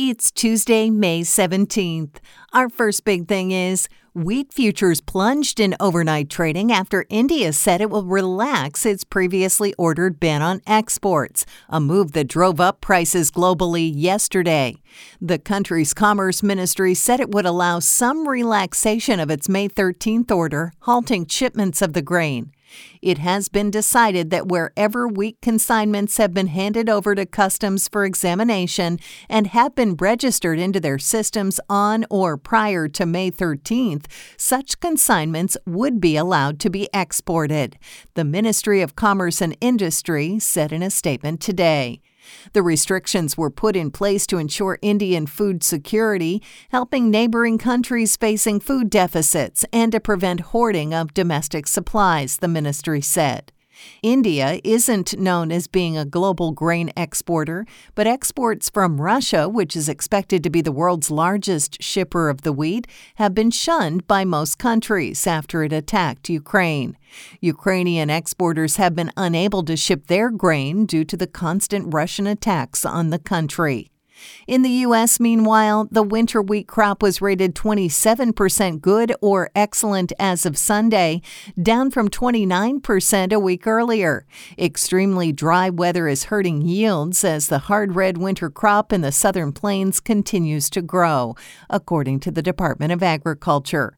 It's Tuesday, May 17th. Our first big thing is wheat futures plunged in overnight trading after India said it will relax its previously ordered ban on exports, a move that drove up prices globally yesterday. The country's commerce ministry said it would allow some relaxation of its May 13th order, halting shipments of the grain. It has been decided that wherever wheat consignments have been handed over to customs for examination and have been registered into their systems on or prior to May 13th, such consignments would be allowed to be exported. The Ministry of Commerce and Industry said in a statement today. The restrictions were put in place to ensure Indian food security, helping neighboring countries facing food deficits, and to prevent hoarding of domestic supplies, the ministry said. India isn't known as being a global grain exporter, but exports from Russia, which is expected to be the world's largest shipper of the wheat, have been shunned by most countries after it attacked Ukraine. Ukrainian exporters have been unable to ship their grain due to the constant Russian attacks on the country. In the U.S., meanwhile, the winter wheat crop was rated 27% good or excellent as of Sunday, down from 29% a week earlier. Extremely dry weather is hurting yields as the hard red winter crop in the southern plains continues to grow, according to the Department of Agriculture.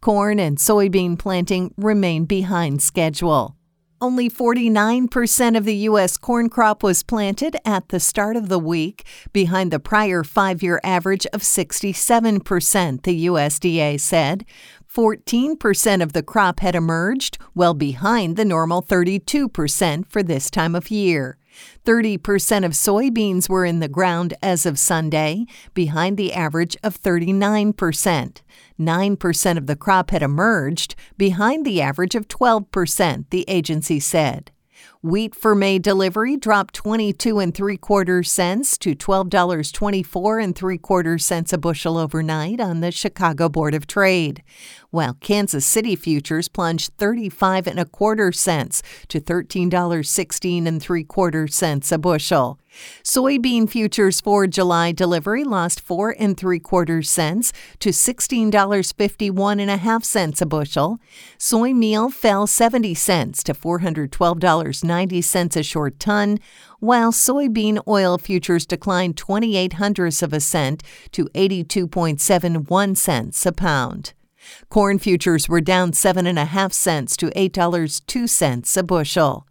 Corn and soybean planting remain behind schedule. Only 49% of the U.S. corn crop was planted at the start of the week, behind the prior five year average of 67%, the USDA said. 14% of the crop had emerged, well behind the normal 32% for this time of year. 30% of soybeans were in the ground as of Sunday, behind the average of 39%. 9% of the crop had emerged, behind the average of 12%, the agency said. Wheat for May delivery dropped 22 and 3 quarter cents to $12.24 and 3 quarter cents a bushel overnight on the Chicago Board of Trade, while Kansas City futures plunged 35 and a quarter cents to $13.16 and 3 quarter cents a bushel. Soybean futures for July delivery lost 4 and 3 quarters cents to $16.51 and a half cents a bushel. Soy meal fell 70 cents to $412.90 a short ton, while soybean oil futures declined 28 hundredths of a cent to 82.71 cents a pound. Corn futures were down 7.5 cents to $8.02 a bushel.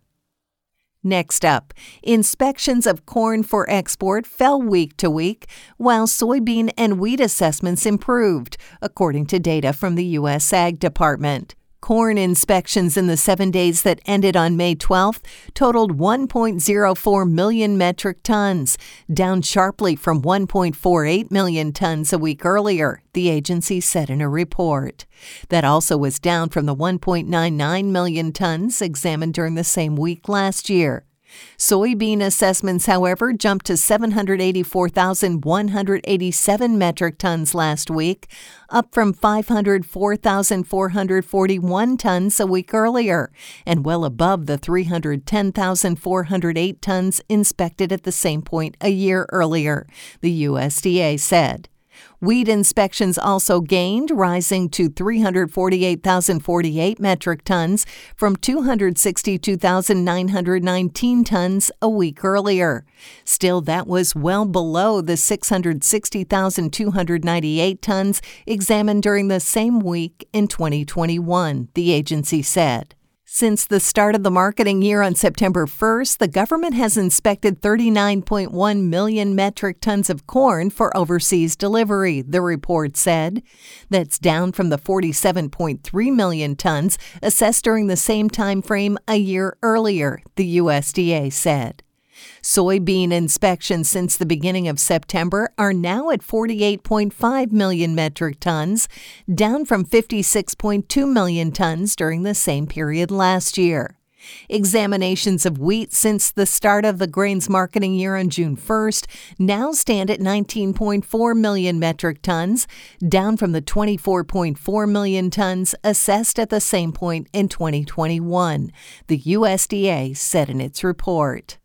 Next up, inspections of corn for export fell week to week, while soybean and wheat assessments improved, according to data from the U.S. Ag Department. Corn inspections in the seven days that ended on May 12th totaled 1.04 million metric tons, down sharply from 1.48 million tons a week earlier, the agency said in a report. That also was down from the 1.99 million tons examined during the same week last year. Soybean assessments, however, jumped to 784,187 metric tons last week, up from 504,441 tons a week earlier, and well above the 310,408 tons inspected at the same point a year earlier, the USDA said. Wheat inspections also gained, rising to 348,048 metric tons from 262,919 tons a week earlier. Still, that was well below the 660,298 tons examined during the same week in 2021, the agency said. Since the start of the marketing year on September 1st, the government has inspected 39.1 million metric tons of corn for overseas delivery, the report said. That's down from the 47.3 million tons assessed during the same time frame a year earlier, the USDA said. Soybean inspections since the beginning of September are now at 48.5 million metric tons, down from 56.2 million tons during the same period last year. Examinations of wheat since the start of the grains marketing year on June 1st now stand at 19.4 million metric tons, down from the 24.4 million tons assessed at the same point in 2021, the USDA said in its report.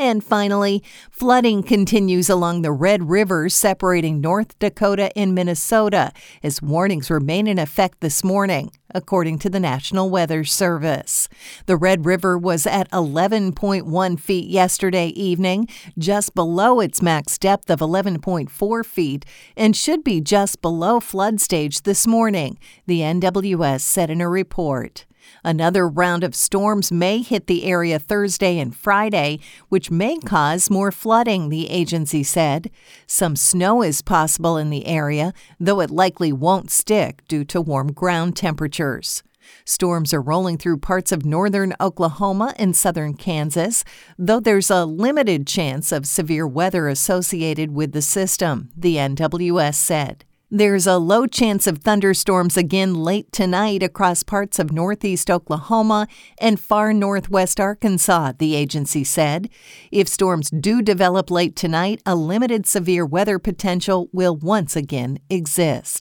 And finally, flooding continues along the Red River separating North Dakota and Minnesota as warnings remain in effect this morning, according to the National Weather Service. The Red River was at 11.1 feet yesterday evening, just below its max depth of 11.4 feet, and should be just below flood stage this morning, the NWS said in a report. Another round of storms may hit the area Thursday and Friday, which may cause more flooding, the agency said. Some snow is possible in the area, though it likely won't stick due to warm ground temperatures. Storms are rolling through parts of northern Oklahoma and southern Kansas, though there's a limited chance of severe weather associated with the system, the NWS said. There's a low chance of thunderstorms again late tonight across parts of northeast Oklahoma and far northwest Arkansas, the agency said. If storms do develop late tonight, a limited severe weather potential will once again exist.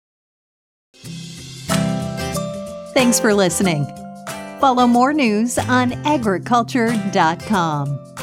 Thanks for listening. Follow more news on agriculture.com.